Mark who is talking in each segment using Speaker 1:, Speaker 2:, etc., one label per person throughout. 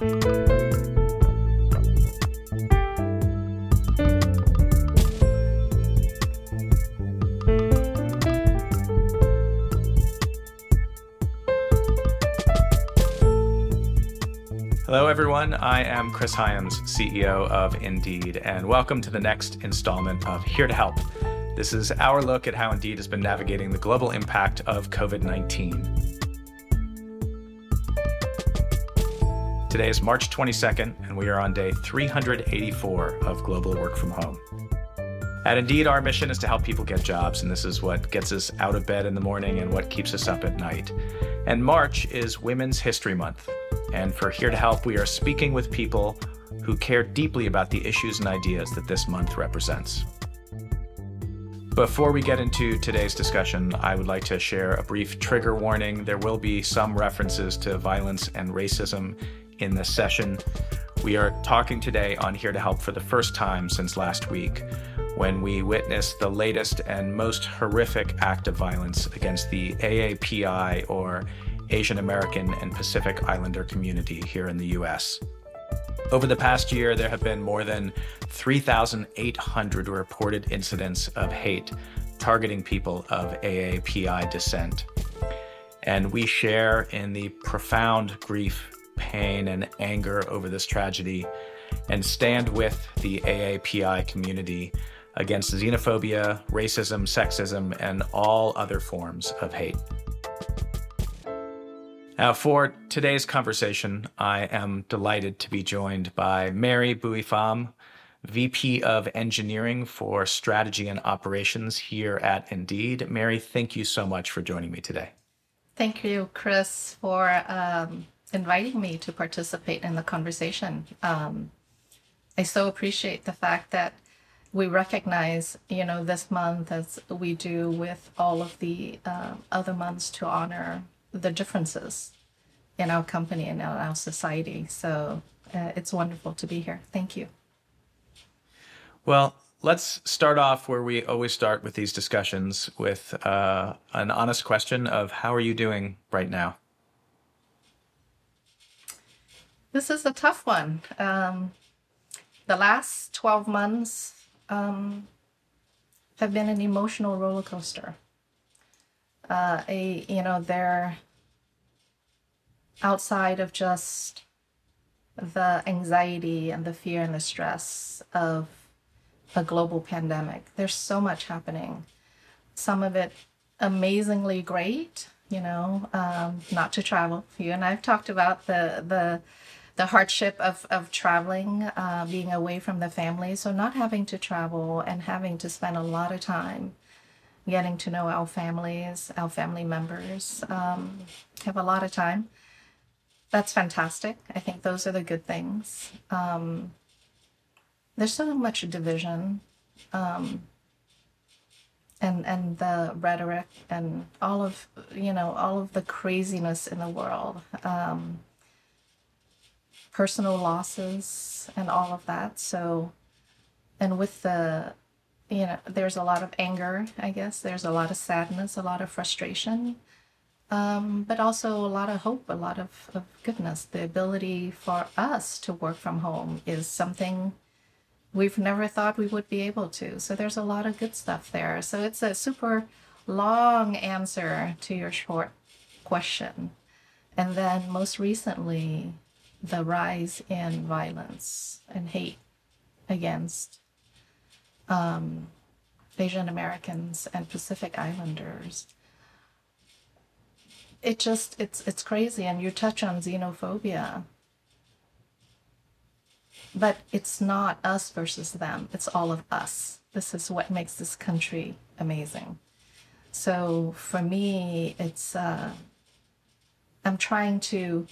Speaker 1: Hello, everyone. I am Chris Hyams, CEO of Indeed, and welcome to the next installment of Here to Help. This is our look at how Indeed has been navigating the global impact of COVID 19. Today is March 22nd, and we are on day 384 of global work from home. At Indeed, our mission is to help people get jobs, and this is what gets us out of bed in the morning and what keeps us up at night. And March is Women's History Month. And for Here to Help, we are speaking with people who care deeply about the issues and ideas that this month represents. Before we get into today's discussion, I would like to share a brief trigger warning. There will be some references to violence and racism in this session. We are talking today on Here to Help for the first time since last week when we witnessed the latest and most horrific act of violence against the AAPI or Asian American and Pacific Islander community here in the US. Over the past year, there have been more than 3,800 reported incidents of hate targeting people of AAPI descent. And we share in the profound grief, pain, and anger over this tragedy and stand with the AAPI community against xenophobia, racism, sexism, and all other forms of hate. Now, for today's conversation, I am delighted to be joined by Mary Bui-Pham, VP of Engineering for Strategy and Operations here at Indeed. Mary, thank you so much for joining me today.
Speaker 2: Thank you, Chris, for um, inviting me to participate in the conversation. Um, I so appreciate the fact that we recognize, you know, this month as we do with all of the uh, other months to honor the differences in our company and in our society. So uh, it's wonderful to be here. Thank you.
Speaker 1: Well, let's start off where we always start with these discussions with uh, an honest question of how are you doing right now?
Speaker 2: This is a tough one. Um, the last 12 months um, have been an emotional roller coaster. Uh, a, you know, they're outside of just the anxiety and the fear and the stress of a global pandemic. There's so much happening. Some of it amazingly great, you know, um, not to travel. You and I have talked about the the the hardship of, of traveling, uh, being away from the family. So not having to travel and having to spend a lot of time getting to know our families, our family members, um, have a lot of time that's fantastic. I think those are the good things. Um, there's so much division, um, and and the rhetoric and all of you know all of the craziness in the world, um, personal losses and all of that. So, and with the you know, there's a lot of anger. I guess there's a lot of sadness, a lot of frustration um, but also a lot of hope, a lot of, of goodness. The ability for us to work from home is something we've never thought we would be able to. So there's a lot of good stuff there. So it's a super long answer to your short question. And then most recently, the rise in violence and hate against um, Asian Americans and Pacific Islanders. It just it's it's crazy and you touch on xenophobia. But it's not us versus them it's all of us. This is what makes this country amazing. So for me it's uh i'm trying to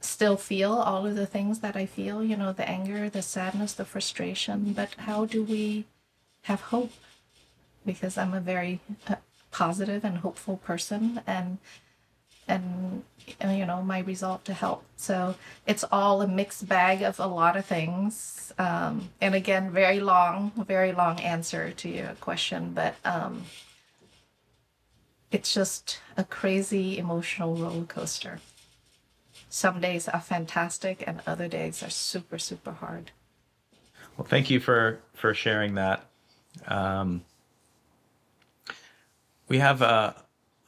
Speaker 2: still feel all of the things that i feel you know the anger the sadness the frustration but how do we have hope? Because i'm a very uh, positive and hopeful person and and you know my resolve to help. So it's all a mixed bag of a lot of things. Um, and again very long very long answer to your question but um, it's just a crazy emotional roller coaster some days are fantastic and other days are super super hard.
Speaker 1: Well thank you for for sharing that. Um, we have uh,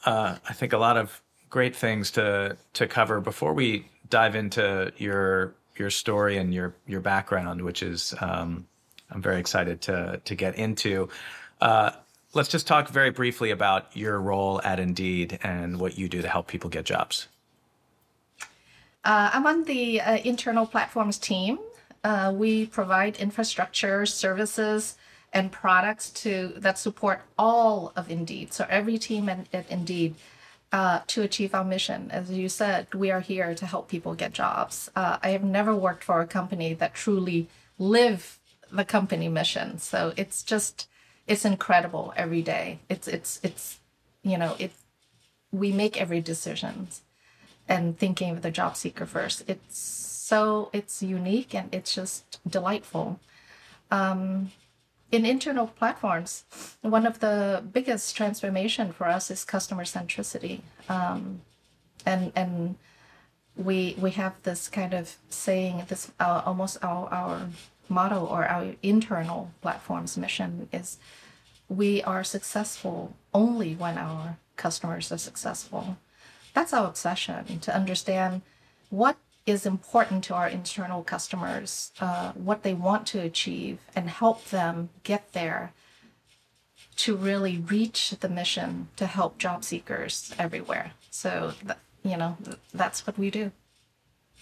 Speaker 1: uh, i think a lot of great things to to cover. Before we dive into your your story and your your background which is um, i'm very excited to to get into uh, let's just talk very briefly about your role at indeed and what you do to help people get jobs
Speaker 2: uh, I'm on the uh, internal platforms team. Uh, we provide infrastructure, services, and products to that support all of Indeed. So every team at, at Indeed uh, to achieve our mission. As you said, we are here to help people get jobs. Uh, I have never worked for a company that truly live the company mission. So it's just it's incredible every day. It's it's it's you know it we make every decisions and thinking of the job seeker first. It's so it's unique and it's just delightful. Um, in internal platforms, one of the biggest transformation for us is customer centricity, um, and and we we have this kind of saying this uh, almost our our motto or our internal platforms mission is we are successful only when our customers are successful that's our obsession to understand what is important to our internal customers, uh, what they want to achieve, and help them get there to really reach the mission to help job seekers everywhere. So, you know, th- that's what we do,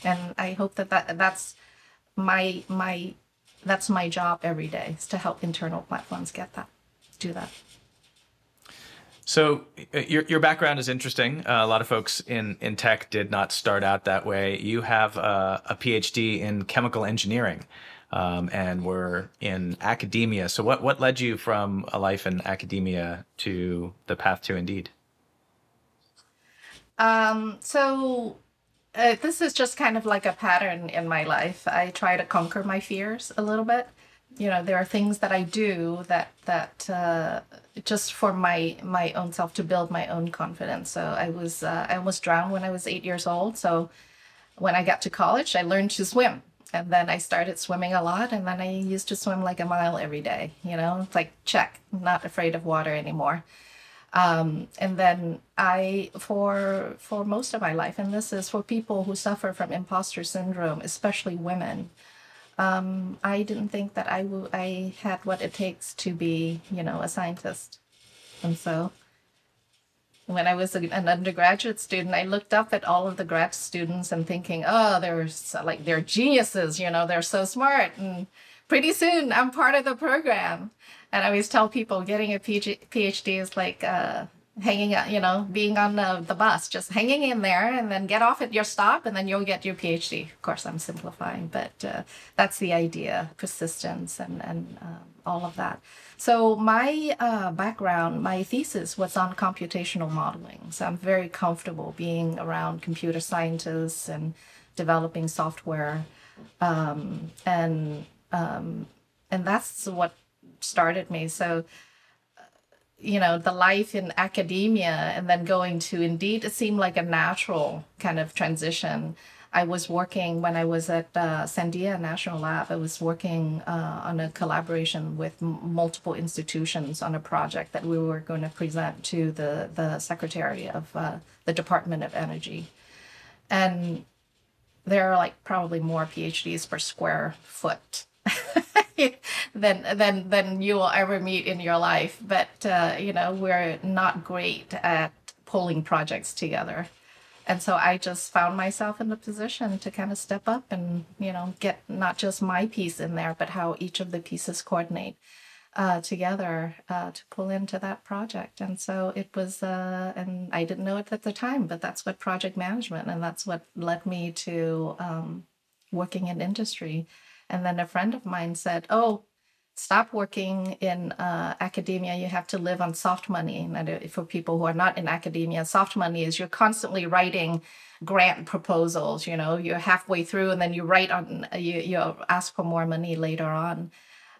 Speaker 2: and I hope that, that that's my my that's my job every day is to help internal platforms get that do that.
Speaker 1: So uh, your your background is interesting. Uh, a lot of folks in in tech did not start out that way. You have a, a PhD in chemical engineering, um, and were in academia. So what what led you from a life in academia to the path to Indeed?
Speaker 2: Um, so uh, this is just kind of like a pattern in my life. I try to conquer my fears a little bit you know there are things that i do that that uh, just for my my own self to build my own confidence. So i was uh, i almost drowned when i was eight years old. So when i got to college i learned to swim. And then i started swimming a lot and then i used to swim like a mile every day you know? It's like check not afraid of water anymore. Um, and then i for for most of my life and this is for people who suffer from imposter syndrome especially women um, I didn't think that I, w- I had what it takes to be, you know, a scientist. And so when I was an undergraduate student, I looked up at all of the grad students and thinking, oh, they're so, like, they're geniuses, you know, they're so smart. And pretty soon I'm part of the program. And I always tell people getting a PhD is like, uh, hanging out, you know, being on the, the bus, just hanging in there and then get off at your stop and then you'll get your PhD. Of course, I'm simplifying, but uh, that's the idea persistence and, and um, all of that. So, my uh, background, my thesis was on computational modeling. So, I'm very comfortable being around computer scientists and developing software. Um, and um, and that's what started me. So, you know the life in academia and then going to indeed it seemed like a natural kind of transition. I was working when i was at uh, sandia national lab i was working uh, on a collaboration with multiple institutions on a project that we were going to present to the, the secretary of uh, the department of energy. And there are like probably more phds per square foot than than than you will ever meet in your life. But uh, you know, we're not great at pulling projects together. And so I just found myself in the position to kind of step up and, you know, get not just my piece in there, but how each of the pieces coordinate uh, together uh, to pull into that project. And so it was, uh, and I didn't know it at the time, but that's what project management, and that's what led me to um, working in industry and then a friend of mine said, Oh, stop working in uh, academia. You have to live on soft money. And for people who are not in academia, soft money is you're constantly writing grant proposals. You know, you're halfway through and then you write on, you, you ask for more money later on.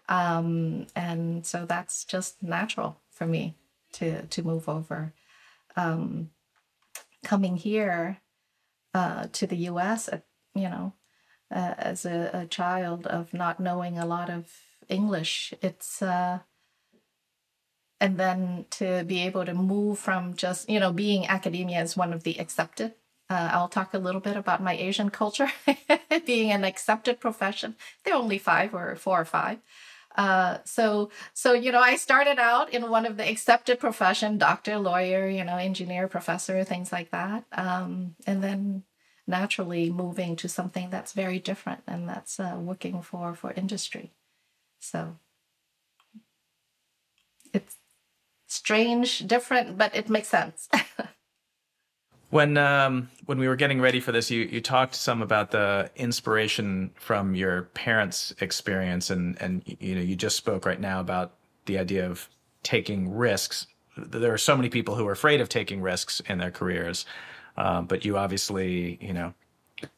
Speaker 2: Um, and so that's just natural for me to, to move over. Um, coming here, uh, to the U.S. Uh, you know, uh, as a, a, child of not knowing a lot of English, it's uh, and then to be able to move from just you know being academia is one of the accepted uh, I'll talk a little bit about my Asian culture being an accepted profession. There are only five or four or five. Uh, so, so you know, I started out in one of the accepted profession: doctor, lawyer, you know, engineer, professor, things like that. Um, and then naturally moving to something that's very different, and that's uh, working for for industry. So, it's strange, different, but it makes sense.
Speaker 1: When um, when we were getting ready for this, you you talked some about the inspiration from your parents' experience, and and you know you just spoke right now about the idea of taking risks. There are so many people who are afraid of taking risks in their careers, um, but you obviously you know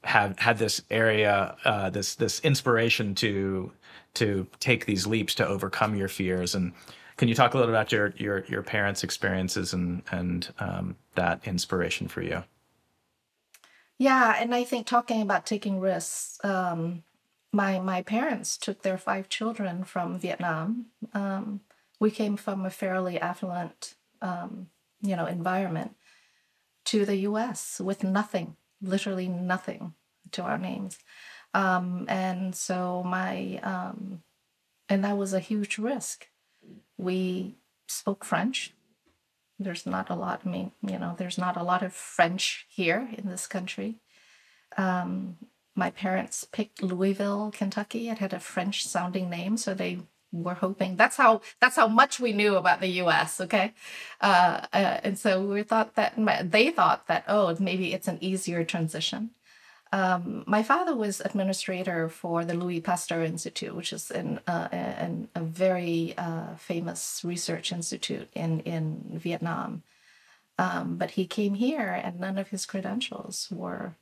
Speaker 1: have had this area, uh, this this inspiration to to take these leaps to overcome your fears and can you talk a little about your your your parents' experiences and and um, that inspiration for you?
Speaker 2: Yeah, and I think talking about taking risks, um, my my parents took their five children from Vietnam. Um, we came from a fairly affluent, um, you know, environment to the U.S. with nothing, literally nothing, to our names, um, and so my um, and that was a huge risk we spoke French. There's not a lot, I mean, you know, there's not a lot of French here in this country. Um, my parents picked Louisville, Kentucky. It had a French sounding name, so they were hoping that's how that's how much we knew about the U.S. Okay, uh, uh, and so we thought that they thought that oh maybe it's an easier transition. Um, my father was administrator for the Louis Pasteur Institute, which is an, uh, a very uh, famous research institute in, in Vietnam. Um, but he came here and none of his credentials were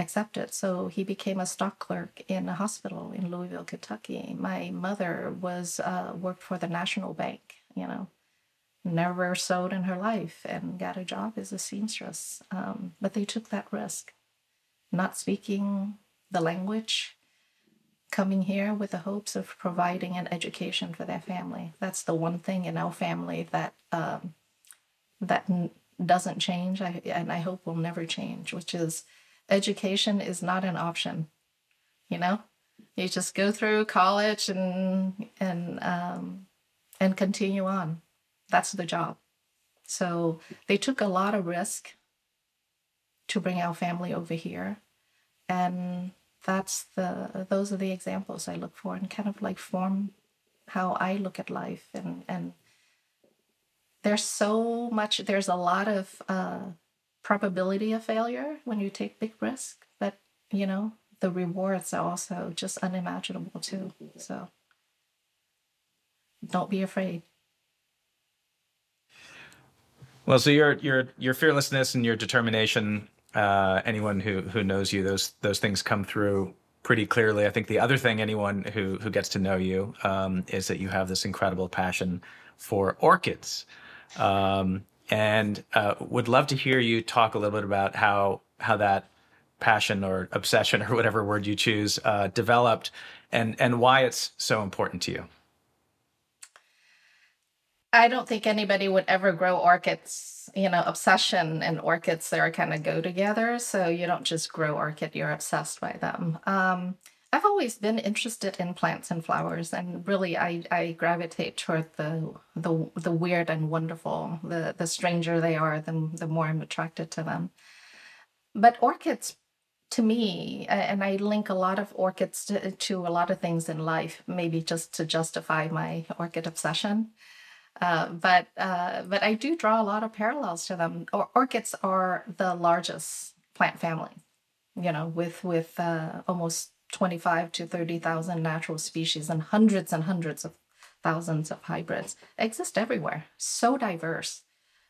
Speaker 2: accepted. So he became a stock clerk in a hospital in Louisville, Kentucky. My mother was uh, worked for the National Bank, you know, never sewed in her life and got a job as a seamstress. Um, but they took that risk not speaking the language, coming here with the hopes of providing an education for their family. That's the one thing in our family that um, that doesn't change, I, and I hope will never change, which is education is not an option. You know, you just go through college and and um, and continue on. That's the job. So they took a lot of risk to bring our family over here and that's the those are the examples i look for and kind of like form how i look at life and and there's so much there's a lot of uh, probability of failure when you take big risk but you know the rewards are also just unimaginable too so. Don't be afraid.
Speaker 1: Well so your your your fearlessness and your determination uh, anyone who who knows you, those those things come through pretty clearly. I think the other thing, anyone who who gets to know you, um, is that you have this incredible passion for orchids, um, and uh, would love to hear you talk a little bit about how how that passion or obsession or whatever word you choose uh, developed, and and why it's so important to you.
Speaker 2: I don't think anybody would ever grow orchids. You know, obsession and orchids, they are kind of go together. So you don't just grow orchid, you're obsessed by them. Um, I've always been interested in plants and flowers, and really, I, I gravitate toward the, the the weird and wonderful. The the stranger they are, the the more I'm attracted to them. But orchids, to me, and I link a lot of orchids to, to a lot of things in life, maybe just to justify my orchid obsession. Uh, but uh, but I do draw a lot of parallels to them. Or- orchids are the largest plant family, you know, with with uh, almost twenty five to thirty thousand natural species and hundreds and hundreds of thousands of hybrids exist everywhere. So diverse,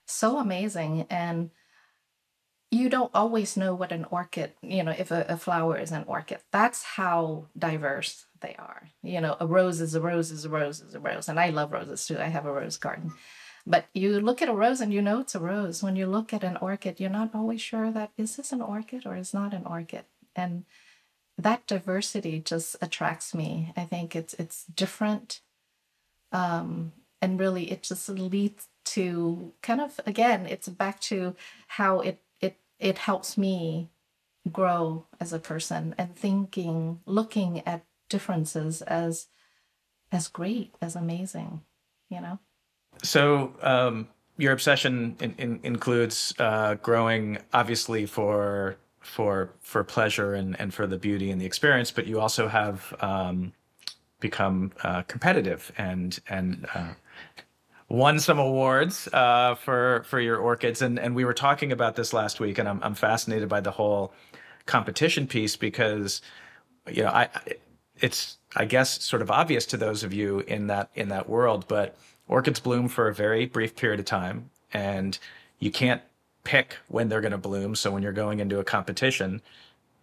Speaker 2: so amazing, and you don't always know what an orchid, you know, if a, a flower is an orchid. That's how diverse they are. You know, a rose is a rose is a rose is a rose. And I love roses too. I have a rose garden. But you look at a rose and you know it's a rose. When you look at an orchid, you're not always sure that is this an orchid or is not an orchid. And that diversity just attracts me. I think it's it's different. Um, and really it just leads to kind of again, it's back to how it it it helps me grow as a person and thinking, looking at differences as as great, as amazing, you know.
Speaker 1: So um, your obsession in, in, includes uh, growing, obviously for for for pleasure and, and for the beauty and the experience, but you also have um, become uh, competitive and and uh, won some awards uh, for for your orchids. And and we were talking about this last week, and I'm I'm fascinated by the whole competition piece because you know I it's I guess sort of obvious to those of you in that in that world, but orchids bloom for a very brief period of time, and you can't pick when they're going to bloom. So when you're going into a competition,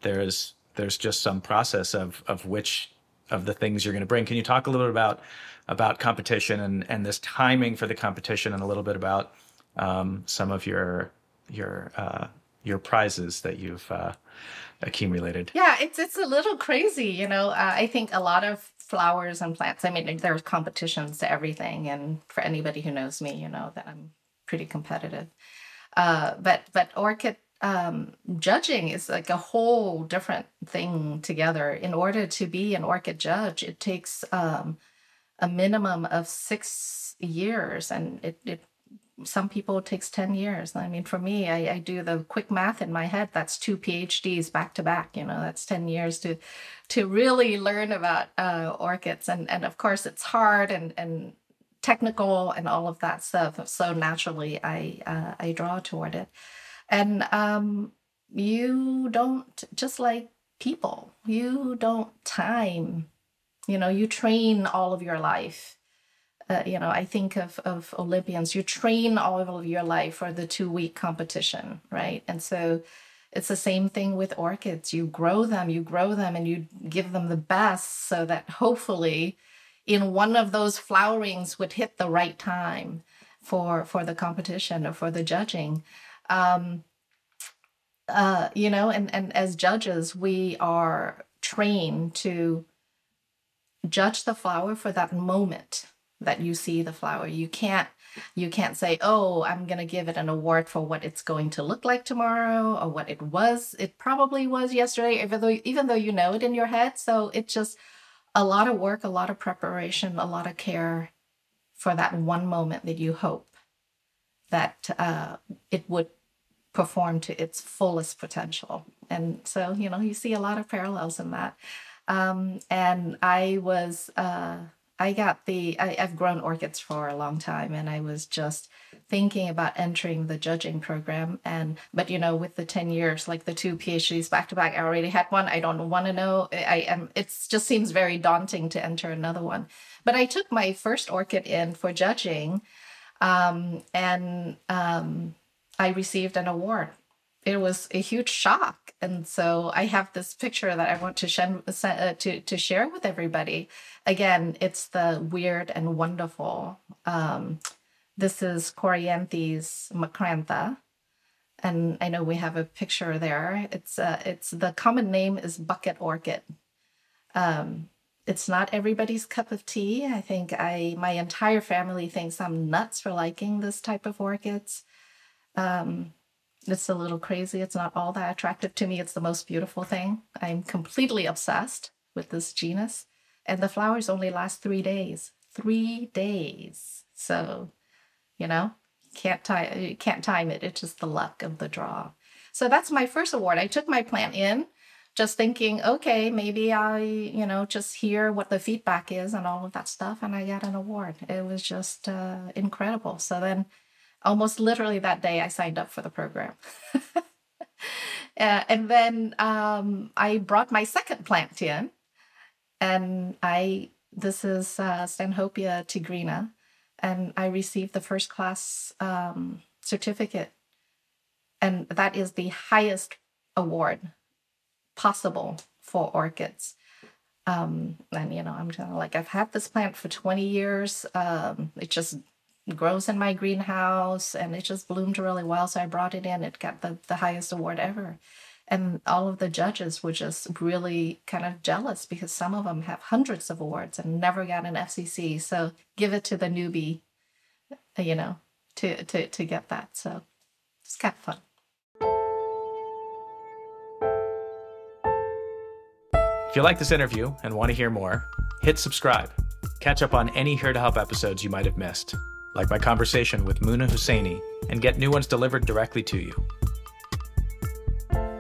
Speaker 1: there's there's just some process of of which of the things you're going to bring. Can you talk a little bit about about competition and and this timing for the competition, and a little bit about um, some of your your uh, your prizes that you've uh, accumulated?
Speaker 2: Yeah, it's it's a little crazy, you know. Uh, I think a lot of flowers and plants. I mean, there's competitions to everything, and for anybody who knows me, you know that I'm pretty competitive. Uh, but but orchid um, judging is like a whole different thing together. In order to be an orchid judge, it takes um, a minimum of six years, and it, it some people it takes 10 years i mean for me I, I, do the quick math in my head that's two phds back to back you know that's 10 years to to really learn about uh, orchids and and of course it's hard and and technical and all of that stuff so naturally i uh, i draw toward it and um you don't just like people you don't time you know you train all of your life uh, you know, I think of, of Olympians, you train all of your life for the two week competition, right? And so it's the same thing with orchids. You grow them, you grow them, and you give them the best so that hopefully in one of those flowerings would hit the right time for for the competition or for the judging. Um, uh, you know, and, and as judges, we are trained to judge the flower for that moment that you see the flower. You can't you can't say, "Oh, I'm going to give it an award for what it's going to look like tomorrow or what it was. It probably was yesterday, even though even though you know it in your head." So it just a lot of work, a lot of preparation, a lot of care for that one moment that you hope that uh, it would perform to its fullest potential. And so, you know, you see a lot of parallels in that. Um, and I was uh, I got the, I, have grown orchids for a long time and I was just thinking about entering the judging program. And, but you know, with the 10 years, like the two PhDs back to back, I already had one. I don't want to know. I am, it just seems very daunting to enter another one. But I took my first orchid in for judging um, and um, I received an award it was a huge shock. And so I have this picture that I want to, sh- uh, to, to share with everybody. Again, it's the weird and wonderful. Um, this is Coryanthes macrantha. And I know we have a picture there. It's uh, it's the common name is bucket orchid. Um, it's not everybody's cup of tea. I think I my entire family thinks I'm nuts for liking this type of orchids. Um, it's a little crazy. It's not all that attractive to me. It's the most beautiful thing. I'm completely obsessed with this genus. And the flowers only last three days. Three days. So, you know, can't time you can't time it. It's just the luck of the draw. So that's my first award. I took my plant in just thinking, okay, maybe I, you know, just hear what the feedback is and all of that stuff. And I got an award. It was just uh, incredible. So then almost literally that day I signed up for the program. uh, and then um, I brought my second plant in, and I this is uh, Stanhopea tigrina, and I received the first class um, certificate, and that is the highest award possible for orchids. Um, and you know, I'm like I've had this plant for 20 years. Um, it just grows in my greenhouse and it just bloomed really well. So I brought it in. It got the, the highest award ever. And all of the judges were just really kind of jealous because some of them have hundreds of awards and never got an FCC. So give it to the newbie, uh, you know, to, to, to get that. So it's kind of fun.
Speaker 1: If you like this interview and want to hear more, hit subscribe. Catch up on any Here to Help episodes you might have missed, like my conversation with Muna Husseini, and get new ones delivered directly to you.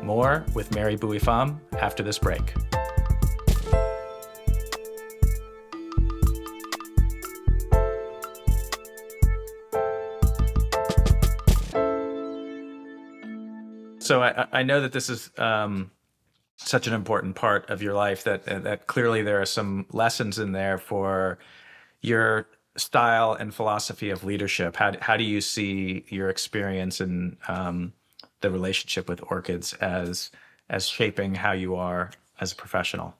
Speaker 1: More with Mary Bui-Pham after this break. So I, I know that this is um, such an important part of your life that that clearly there are some lessons in there for your style and philosophy of leadership. How how do you see your experience and um, the relationship with orchids as as shaping how you are as a professional?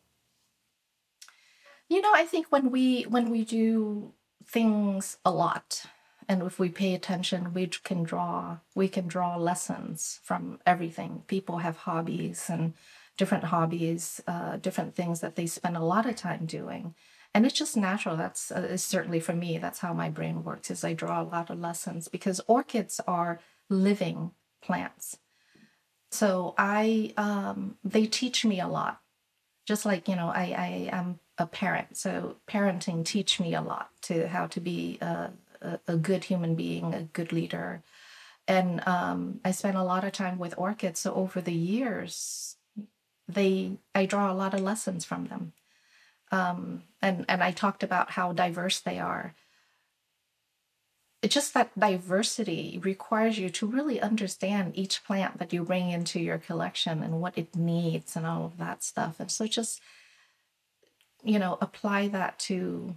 Speaker 2: You know, I think when we when we do things a lot and if we pay attention we can draw we can draw lessons from everything people have hobbies and different hobbies, uh, different things that they spend a lot of time doing. And it's just natural. That's uh, certainly for me. That's how my brain works. Is I draw a lot of lessons because orchids are living plants. So I, um, they teach me a lot. Just like you know, I, I am a parent, so parenting teach me a lot to how to be a, a, good human being, a good leader, and um, I spent a lot of time with orchids. So over the years, they I draw a lot of lessons from them. Um, and and I talked about how diverse they are. It's just that diversity requires you to really understand each plant that you bring into your collection and what it needs and all of that stuff. And so just you know apply that to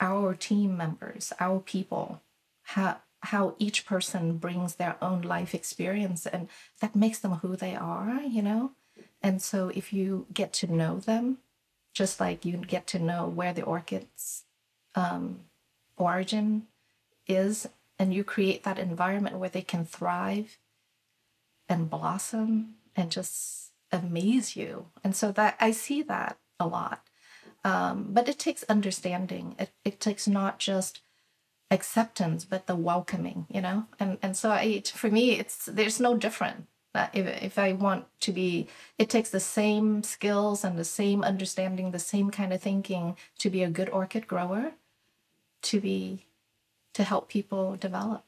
Speaker 2: our team members, our people, how how each person brings their own life experience and that makes them who they are, you know. And so if you get to know them, just like you get to know where the orchid's um, origin is, and you create that environment where they can thrive and blossom and just amaze you. And so that I see that a lot. Um, but it takes understanding. It, it takes not just acceptance, but the welcoming, you know? And and so I, for me, it's there's no different if, if I want to be, it takes the same skills and the same understanding, the same kind of thinking to be a good orchid grower, to be, to help people develop.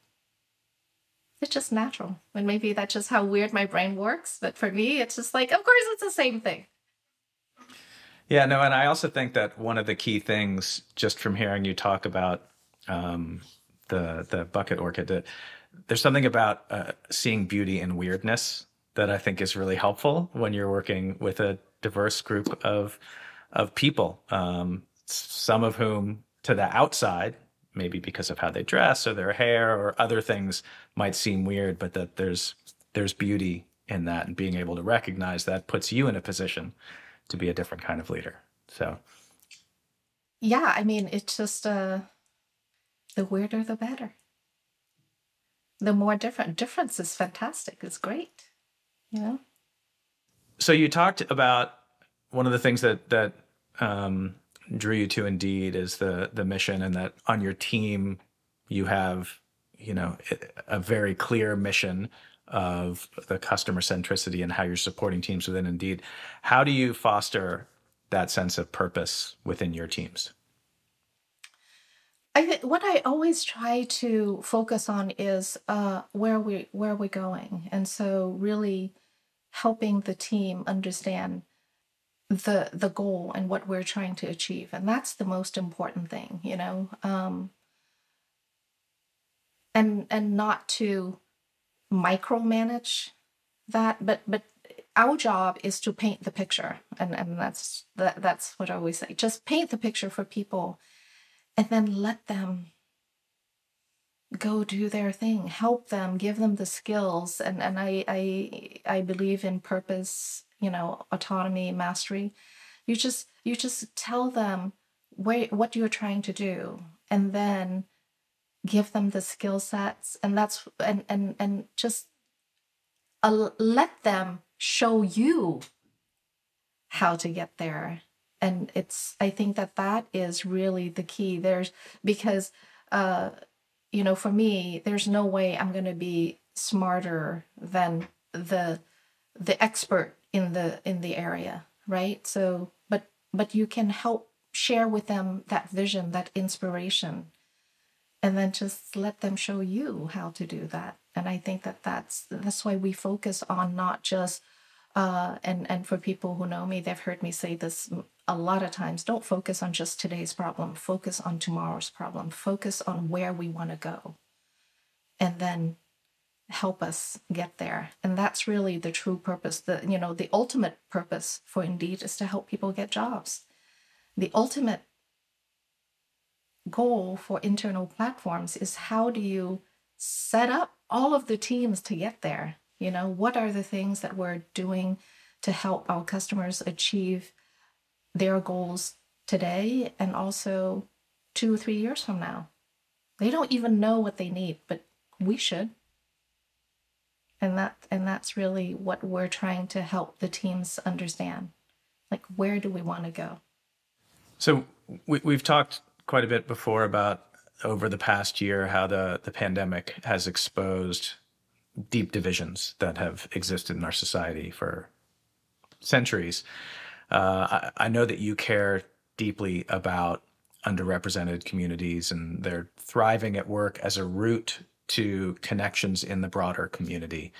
Speaker 2: It's just natural. And maybe that's just how weird my brain works. But for me, it's just like, of course, it's the same thing.
Speaker 1: Yeah, no, and I also think that one of the key things, just from hearing you talk about um, the the bucket orchid, that there's something about uh, seeing beauty in weirdness that I think is really helpful when you're working with a diverse group of of people. Um, some of whom, to the outside, maybe because of how they dress or their hair or other things, might seem weird, but that there's there's beauty in that, and being able to recognize that puts you in a position to be a different kind of leader. So,
Speaker 2: yeah, I mean, it's just uh, the weirder the better the more different difference is fantastic. It's great. You know?
Speaker 1: So you talked about one of the things that that um, drew you to Indeed is the the mission, and that on your team you have you know a very clear mission of the customer centricity and how you're supporting teams within Indeed. How do you foster that sense of purpose within your teams?
Speaker 2: I think what I always try to focus on is uh, where we where are we're going, and so really helping the team understand the the goal and what we're trying to achieve, and that's the most important thing, you know. Um, and and not to micromanage that, but but our job is to paint the picture, and and that's that that's what I always say. Just paint the picture for people and then let them go do their thing help them give them the skills and and i i i believe in purpose you know autonomy mastery. You just you just tell them where, what you're trying to do and then give them the skill sets and that's and and and just uh, let them show you how to get there. And it's i think that that is really the key. There's because uh you know for me there's no way i'm going to be smarter than the the expert in the in the area right? So but but you can help share with them that vision that inspiration and then just let them show you how to do that. And i think that that's that's why we focus on not just uh, and and for people who know me they've heard me say this a lot of times don't focus on just today's problem. Focus on tomorrow's problem. Focus on where we want to go. And then help us get there. And that's really the true purpose. The you know the ultimate purpose for indeed is to help people get jobs. The ultimate goal for internal platforms is how do you set up all of the teams to get there? You know what are the things that we're doing to help our customers achieve their goals today and also two or three years from now? They don't even know what they need but we should and that and that's really what we're trying to help the teams understand like where do we want to go
Speaker 1: so we, we've talked quite a bit before about over the past year how the, the pandemic has exposed deep divisions that have existed in our society for centuries. Uh, I, I know that you care deeply about underrepresented communities and their thriving at work as a route to connections in the broader community.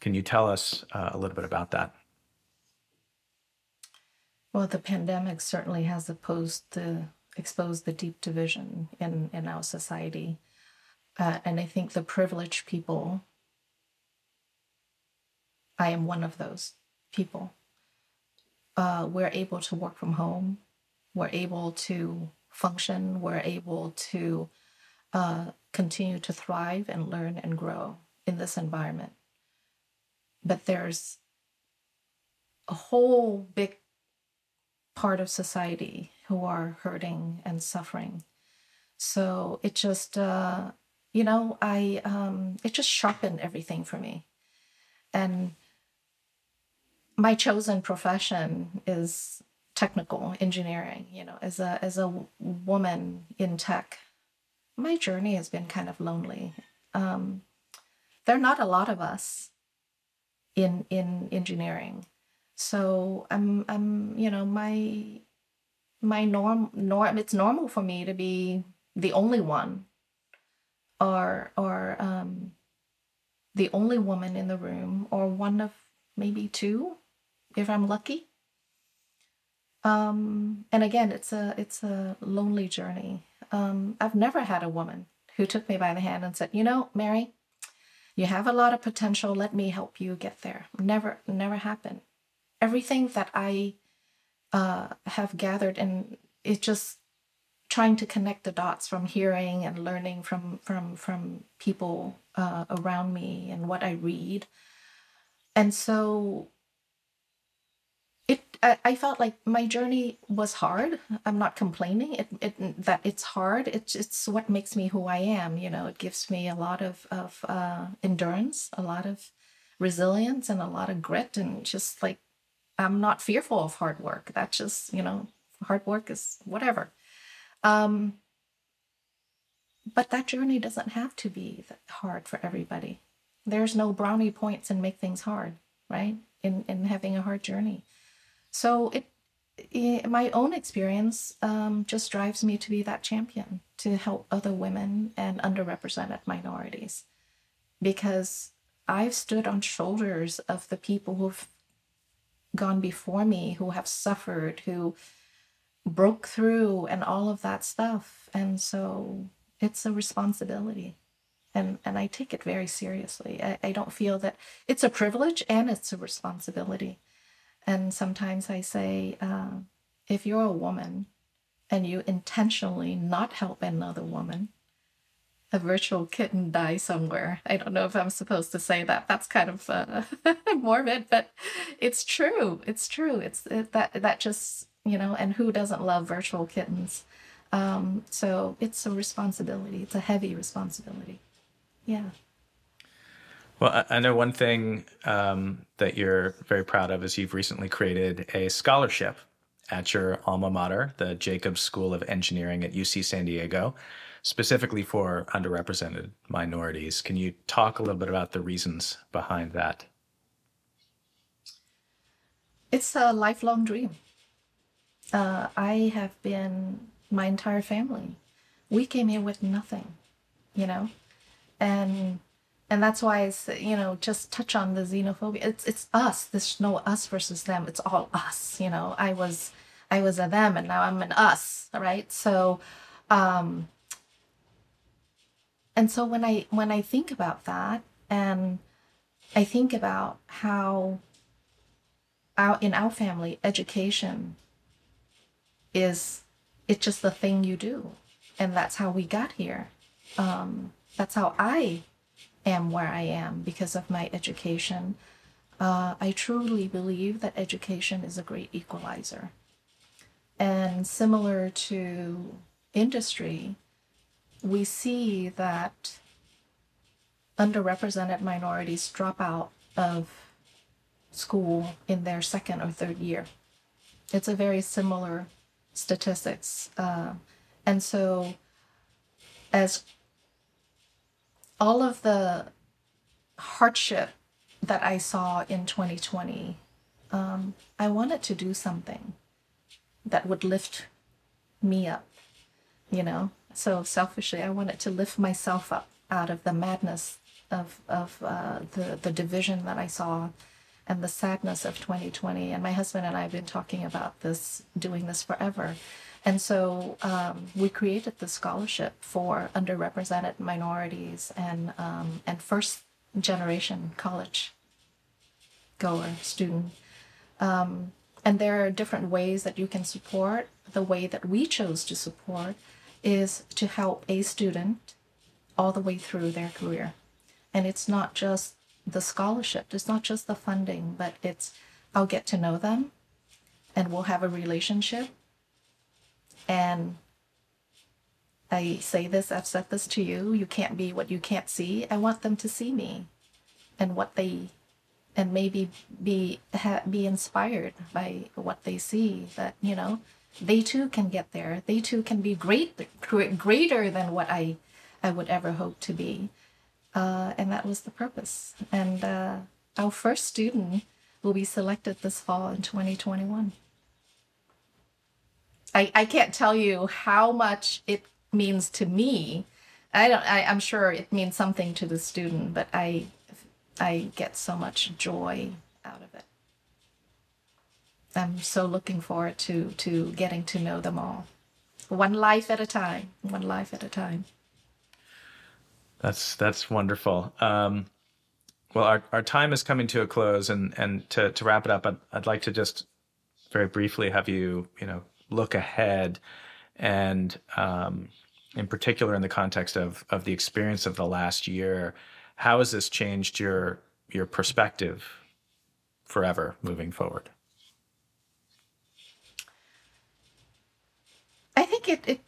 Speaker 1: Can you tell us uh, a little bit about that?
Speaker 2: Well, the pandemic certainly has opposed the exposed the deep division in in our society, uh, and I think the privileged people. I am one of those people. Uh, we're able to work from home. We're able to function. We're able to uh, continue to thrive and learn and grow in this environment. But there's a whole big part of society who are hurting and suffering. So it just, uh, you know, I um, it just sharpened everything for me, and my chosen profession is technical engineering. You know, as a as a woman in tech, my journey has been kind of lonely. Um, there are not a lot of us in in engineering. So i'm i'm you know my my norm norm it's normal for me to be the only one or or um the only woman in the room or one of maybe two if i'm lucky. Um and again it's a it's a lonely journey um i've never had a woman who took me by the hand and said you know mary you have a lot of potential. Let me help you get there. Never never happened. Everything that I uh, have gathered, and it's just trying to connect the dots from hearing and learning from from from people uh, around me and what I read, and so it I, I, felt like my journey was hard. I'm not complaining. It, it that it's hard. It's it's what makes me who I am. You know, it gives me a lot of of uh, endurance, a lot of resilience, and a lot of grit, and just like I'm not fearful of hard work. That's just, you know, hard work is whatever. Um, but that journey doesn't have to be hard for everybody. There's no brownie points and make things hard, right? In in having a hard journey. So it, it my own experience um, just drives me to be that champion to help other women and underrepresented minorities, because I've stood on shoulders of the people who've gone before me who have suffered, who broke through, and all of that stuff. And so it's a responsibility. And, and I take it very seriously. I, I don't feel that it's a privilege and it's a responsibility. And sometimes I say, uh, if you're a woman and you intentionally not help another woman, a virtual kitten die somewhere. I don't know if I'm supposed to say that. That's kind of uh, morbid, but it's true. It's true. It's it, that that just you know. And who doesn't love virtual kittens? Um, so it's a responsibility. It's a heavy responsibility. Yeah.
Speaker 1: Well, I know one thing um, that you're very proud of is you've recently created a scholarship at your alma mater, the Jacobs School of Engineering at UC San Diego, specifically for underrepresented minorities. Can you talk a little bit about the reasons behind that?
Speaker 2: It's a lifelong dream. Uh, I have been my entire family. We came here with nothing, you know, and and that's why it's you know just touch on the xenophobia. It's it's us. There's no us versus them. It's all us. You know, I was I was a them, and now I'm an us. Right. So, um, and so when I when I think about that, and I think about how our in our family education is it's just the thing you do and that's how we got here um, that's how i am where i am because of my education uh, i truly believe that education is a great equalizer and similar to industry we see that underrepresented minorities drop out of school in their second or third year it's a very similar statistics. Uh, and so, as all of the hardship that I saw in 2020, um, I wanted to do something that would lift me up, you know? So selfishly, I wanted to lift myself up out of the madness of, of uh, the, the division that I saw and the sadness of 2020. And my husband and I have been talking about this, doing this forever. And so um, we created the scholarship for underrepresented minorities and um, and first generation college goer student. Um, and there are different ways that you can support. The way that we chose to support is to help a student all the way through their career. And it's not just the scholarship. It's not just the funding, but it's I'll get to know them and we'll have a relationship. And I say this, I've said this to you, you can't be what you can't see. I want them to see me and what they and maybe be ha, be inspired by what they see that, you know, they too can get there. They too can be great greater than what I I would ever hope to be. Uh, and that was the purpose. And uh, our first student will be selected this fall in 2021. I, I can't tell you how much it means to me. I don't. I, I'm sure it means something to the student, but I, I get so much joy out of it. I'm so looking forward to to getting to know them all, one life at a time. One life at a time.
Speaker 1: That's that's wonderful. Um, well, our, our time is coming to a close, and and to to wrap it up, I'd, I'd like to just very briefly have you you know look ahead, and um, in particular in the context of of the experience of the last year, how has this changed your your perspective forever moving forward?
Speaker 2: I think it, it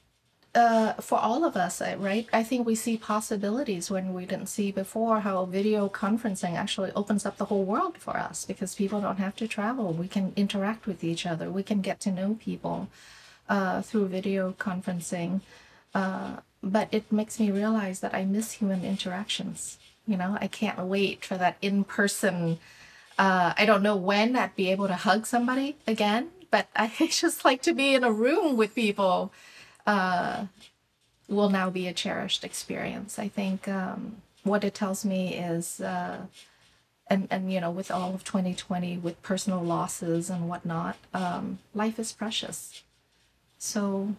Speaker 2: uh, for all of us, uh, right? I think we see possibilities when we didn't see before how video conferencing actually opens up the whole world for us because people don't have to travel. We can interact with each other. We can get to know people uh, through video conferencing. Uh, but it makes me realize that I miss human interactions. You know, I can't wait for that in person. Uh, I don't know when I'd be able to hug somebody again, but I just like to be in a room with people uh, will now be a cherished experience. I think um, what it tells me is, uh, and and you know, with all of 2020, with personal losses and whatnot, um, life is precious. So,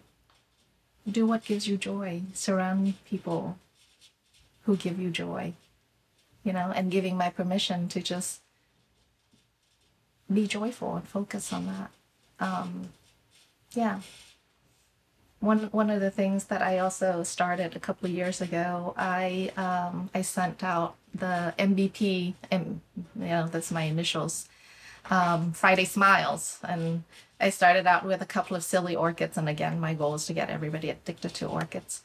Speaker 2: do what gives you joy. Surround people who give you joy. You know, and giving my permission to just be joyful and focus on that. Um, yeah one one of the things that I also started a couple of years ago, I um, I sent out the MBP, and you know that's my initials, um, Friday Smiles. And I started out with a couple of silly orchids. And again, my goal is to get everybody addicted to orchids.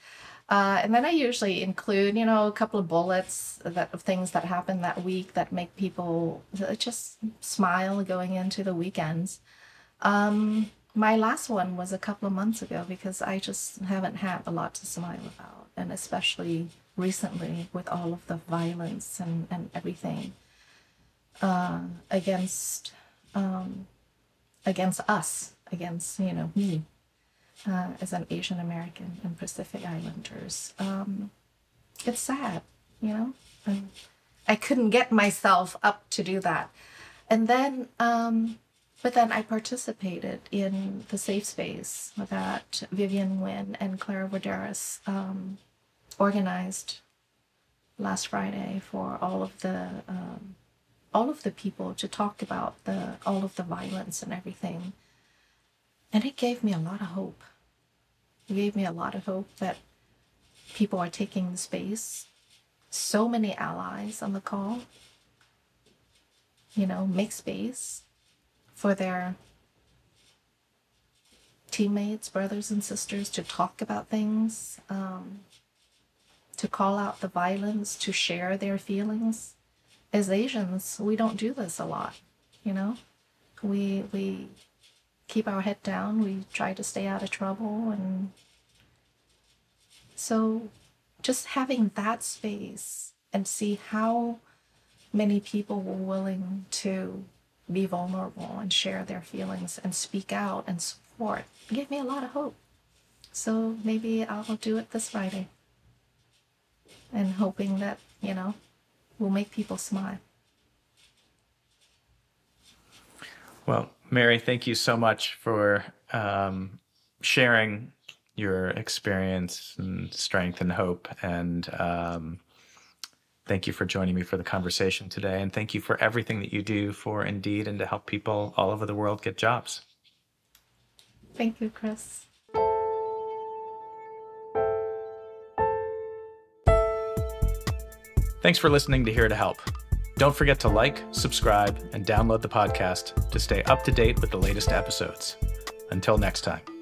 Speaker 2: Uh, and then I usually include, you know, a couple of bullets that of things that happen that week that make people just smile going into the weekends. Um, my last one was a couple of months ago because I just haven't had a lot to smile about, and especially recently with all of the violence and, and everything uh, against um, against us, against you know me uh, as an Asian American and Pacific Islanders. Um, it's sad, you know. And I couldn't get myself up to do that, and then, um, but then I participated in the safe space that Vivian Nguyen and Clara Voderas um, organized last Friday for all of the um, all of the people to talk about the all of the violence and everything. And it gave me a lot of hope. It gave me a lot of hope that people are taking the space. So many allies on the call. You know, make space for their teammates, brothers and sisters to talk about things, um, to call out the violence, to share their feelings. As Asians, we don't do this a lot, you know. We we keep our head down. We try to stay out of trouble. And so just having that space and see how many people were willing to be vulnerable and share their feelings and speak out and support gave me a lot of hope. So maybe I'll do it this Friday. And hoping that, you know, we'll make people smile.
Speaker 1: Well, Mary, thank you so much for um, sharing your experience and strength and hope. And um, thank you for joining me for the conversation today. And thank you for everything that you do for Indeed and to help people all over the world get jobs.
Speaker 2: Thank you, Chris.
Speaker 1: Thanks for listening to Here to Help. Don't forget to like, subscribe, and download the podcast to stay up to date with the latest episodes. Until next time.